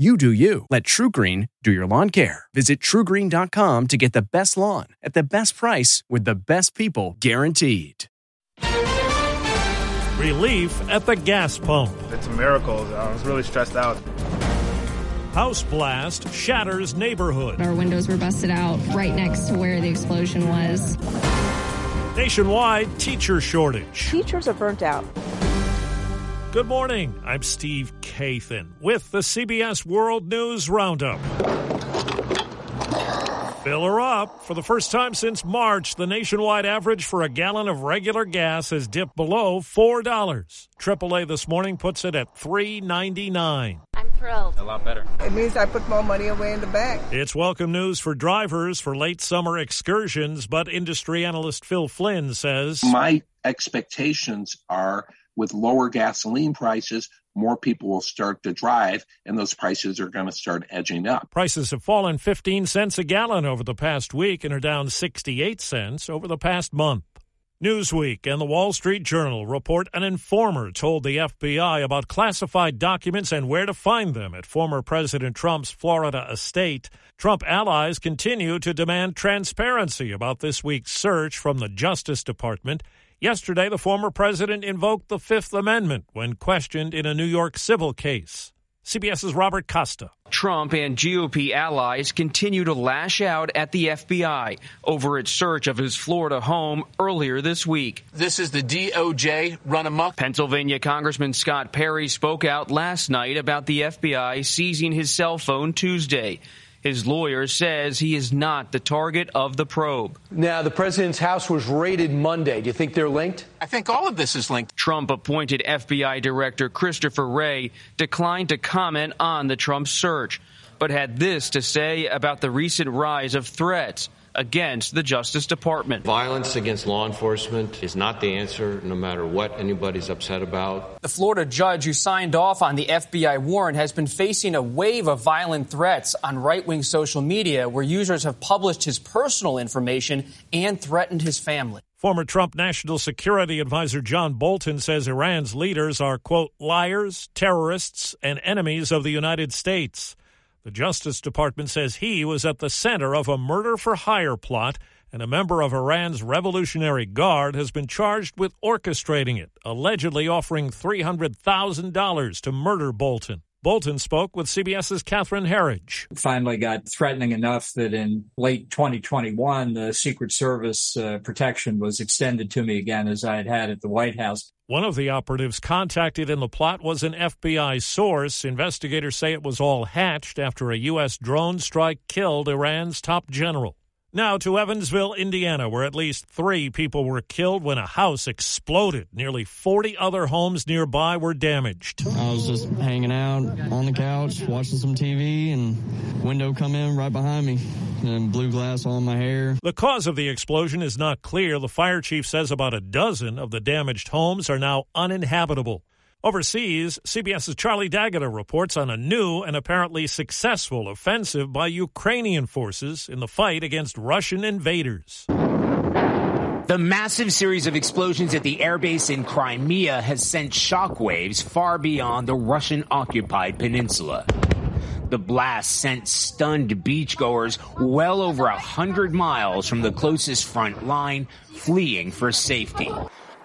You do you. Let TruGreen do your lawn care. Visit trugreen.com to get the best lawn at the best price with the best people guaranteed. Relief at the gas pump. It's a miracle. I was really stressed out. House blast shatters neighborhood. Our windows were busted out right next to where the explosion was. Nationwide teacher shortage. Teachers are burnt out. Good morning. I'm Steve Kathan with the CBS World News Roundup. Fill her up. For the first time since March, the nationwide average for a gallon of regular gas has dipped below $4. AAA this morning puts it at $3.99. I'm thrilled. A lot better. It means I put more money away in the bank. It's welcome news for drivers for late summer excursions, but industry analyst Phil Flynn says My expectations are with lower gasoline prices, more people will start to drive and those prices are going to start edging up. Prices have fallen 15 cents a gallon over the past week and are down 68 cents over the past month. Newsweek and the Wall Street Journal report an informer told the FBI about classified documents and where to find them at former President Trump's Florida estate. Trump allies continue to demand transparency about this week's search from the Justice Department. Yesterday, the former president invoked the Fifth Amendment when questioned in a New York civil case. CBS's Robert Costa. Trump and GOP allies continue to lash out at the FBI over its search of his Florida home earlier this week. This is the DOJ run amok. Pennsylvania Congressman Scott Perry spoke out last night about the FBI seizing his cell phone Tuesday. His lawyer says he is not the target of the probe. Now, the president's house was raided Monday. Do you think they're linked? I think all of this is linked. Trump appointed FBI Director Christopher Wray declined to comment on the Trump search, but had this to say about the recent rise of threats against the Justice Department. Violence against law enforcement is not the answer, no matter what anybody's upset about. The Florida judge who signed off on the FBI warrant has been facing a wave of violent threats on right wing social media where users have published his personal information and threatened his family. Former Trump National Security Advisor John Bolton says Iran's leaders are, quote, liars, terrorists, and enemies of the United States. The Justice Department says he was at the center of a murder for hire plot, and a member of Iran's Revolutionary Guard has been charged with orchestrating it, allegedly offering $300,000 to murder Bolton. Bolton spoke with CBS's Catherine Herridge. Finally got threatening enough that in late 2021, the Secret Service uh, protection was extended to me again as I had had at the White House. One of the operatives contacted in the plot was an FBI source. Investigators say it was all hatched after a U.S. drone strike killed Iran's top general. Now to Evansville, Indiana, where at least three people were killed when a house exploded. Nearly 40 other homes nearby were damaged. I was just hanging out on the couch, watching some TV, and window come in right behind me and blew glass on my hair. The cause of the explosion is not clear. The fire chief says about a dozen of the damaged homes are now uninhabitable. Overseas, CBS's Charlie D'Agata reports on a new and apparently successful offensive by Ukrainian forces in the fight against Russian invaders. The massive series of explosions at the airbase in Crimea has sent shockwaves far beyond the Russian occupied peninsula. The blast sent stunned beachgoers well over a hundred miles from the closest front line, fleeing for safety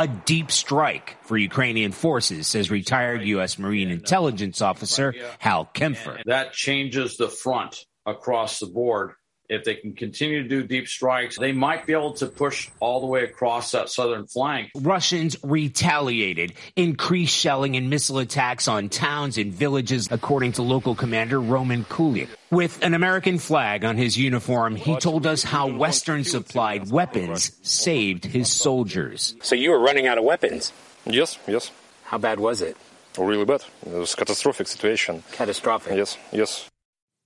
a deep strike for Ukrainian forces, says retired U.S. Marine intelligence officer Hal Kempfer. That changes the front across the board if they can continue to do deep strikes, they might be able to push all the way across that southern flank. Russians retaliated, increased shelling and missile attacks on towns and villages, according to local commander Roman Kulik. With an American flag on his uniform, he told us how Western supplied weapons saved his soldiers. So you were running out of weapons? Yes, yes. How bad was it? Really bad. It was catastrophic situation. Catastrophic? Yes, yes.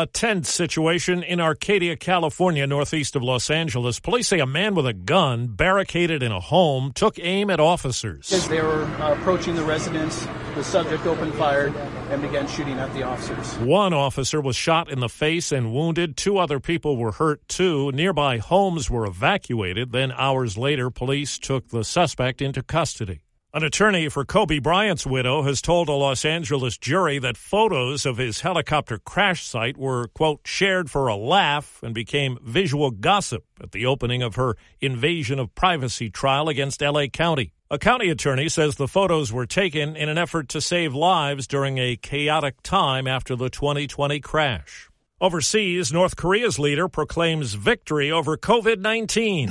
A tense situation in Arcadia, California, northeast of Los Angeles. Police say a man with a gun barricaded in a home took aim at officers. As they were uh, approaching the residence, the subject opened fire and began shooting at the officers. One officer was shot in the face and wounded. Two other people were hurt too. Nearby homes were evacuated. Then, hours later, police took the suspect into custody. An attorney for Kobe Bryant's widow has told a Los Angeles jury that photos of his helicopter crash site were, quote, shared for a laugh and became visual gossip at the opening of her invasion of privacy trial against LA County. A county attorney says the photos were taken in an effort to save lives during a chaotic time after the 2020 crash. Overseas, North Korea's leader proclaims victory over COVID 19.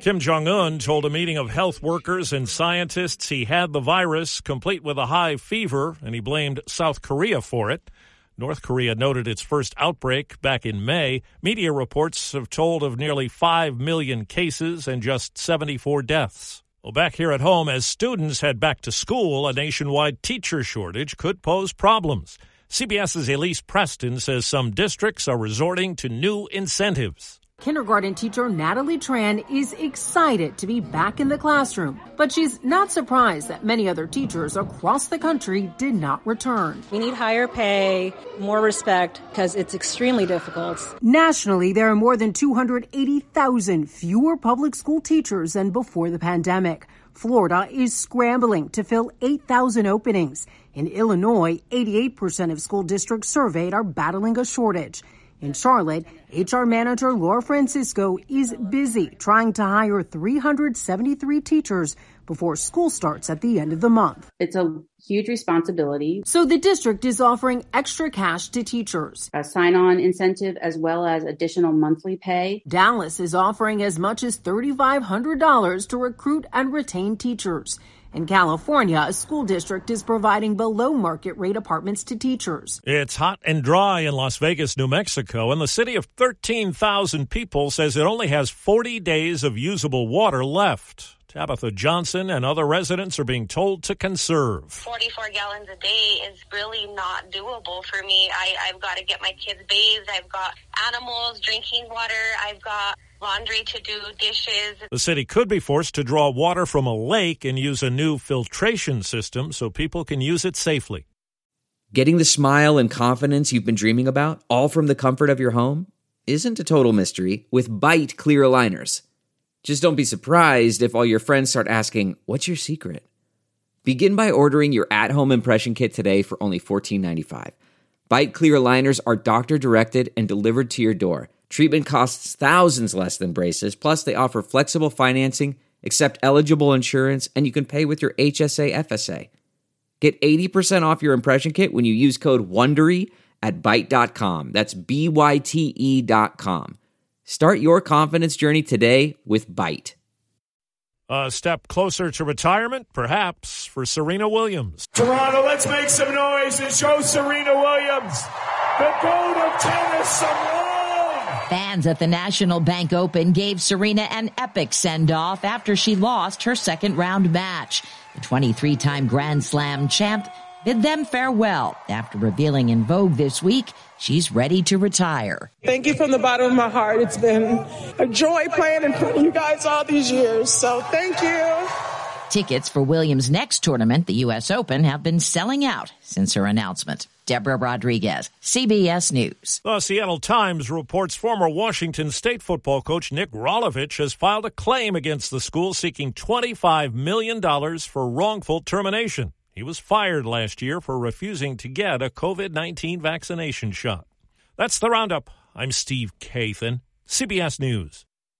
Kim Jong un told a meeting of health workers and scientists he had the virus, complete with a high fever, and he blamed South Korea for it. North Korea noted its first outbreak back in May. Media reports have told of nearly 5 million cases and just 74 deaths. Well, back here at home, as students head back to school, a nationwide teacher shortage could pose problems. CBS's Elise Preston says some districts are resorting to new incentives. Kindergarten teacher Natalie Tran is excited to be back in the classroom, but she's not surprised that many other teachers across the country did not return. We need higher pay, more respect, because it's extremely difficult. Nationally, there are more than 280,000 fewer public school teachers than before the pandemic. Florida is scrambling to fill 8,000 openings. In Illinois, 88% of school districts surveyed are battling a shortage. In Charlotte, HR manager Laura Francisco is busy trying to hire 373 teachers before school starts at the end of the month. It's a huge responsibility. So the district is offering extra cash to teachers, a sign on incentive as well as additional monthly pay. Dallas is offering as much as $3,500 to recruit and retain teachers. In California, a school district is providing below market rate apartments to teachers. It's hot and dry in Las Vegas, New Mexico, and the city of 13,000 people says it only has 40 days of usable water left. Tabitha Johnson and other residents are being told to conserve. 44 gallons a day is really not doable for me. I, I've got to get my kids bathed. I've got animals drinking water. I've got laundry to do, dishes. The city could be forced to draw water from a lake and use a new filtration system so people can use it safely. Getting the smile and confidence you've been dreaming about, all from the comfort of your home, isn't a total mystery with Byte clear aligners. Just don't be surprised if all your friends start asking, What's your secret? Begin by ordering your at home impression kit today for only $14.95. Byte clear aligners are doctor directed and delivered to your door. Treatment costs thousands less than braces, plus, they offer flexible financing, accept eligible insurance, and you can pay with your HSA FSA. Get 80% off your impression kit when you use code WONDERY at Byte.com. That's B Y T E dot com. Start your confidence journey today with Byte. A step closer to retirement, perhaps, for Serena Williams. Toronto, let's make some noise and show Serena Williams, the goat of tennis, some love. Fans at the National Bank Open gave Serena an epic send off after she lost her second round match. The 23 time Grand Slam champ bid them farewell after revealing in Vogue this week she's ready to retire. Thank you from the bottom of my heart. It's been a joy playing in front of you guys all these years. So thank you. Tickets for Williams' next tournament, the U.S. Open, have been selling out since her announcement. Deborah Rodriguez, CBS News. The Seattle Times reports former Washington State football coach Nick Rolovich has filed a claim against the school seeking $25 million for wrongful termination. He was fired last year for refusing to get a COVID 19 vaccination shot. That's the roundup. I'm Steve Kathan, CBS News.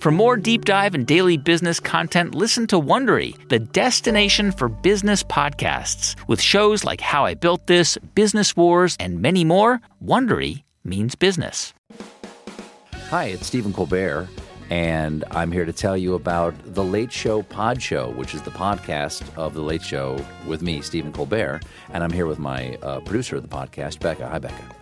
For more deep dive and daily business content, listen to Wondery, the destination for business podcasts. With shows like How I Built This, Business Wars, and many more, Wondery means business. Hi, it's Stephen Colbert, and I'm here to tell you about The Late Show Pod Show, which is the podcast of The Late Show with me, Stephen Colbert. And I'm here with my uh, producer of the podcast, Becca. Hi, Becca.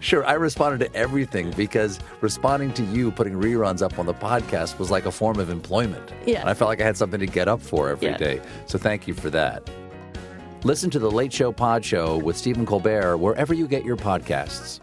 Sure, I responded to everything because responding to you putting reruns up on the podcast was like a form of employment. Yeah. And I felt like I had something to get up for every day. Yeah. So thank you for that. Listen to the Late Show Pod Show with Stephen Colbert wherever you get your podcasts.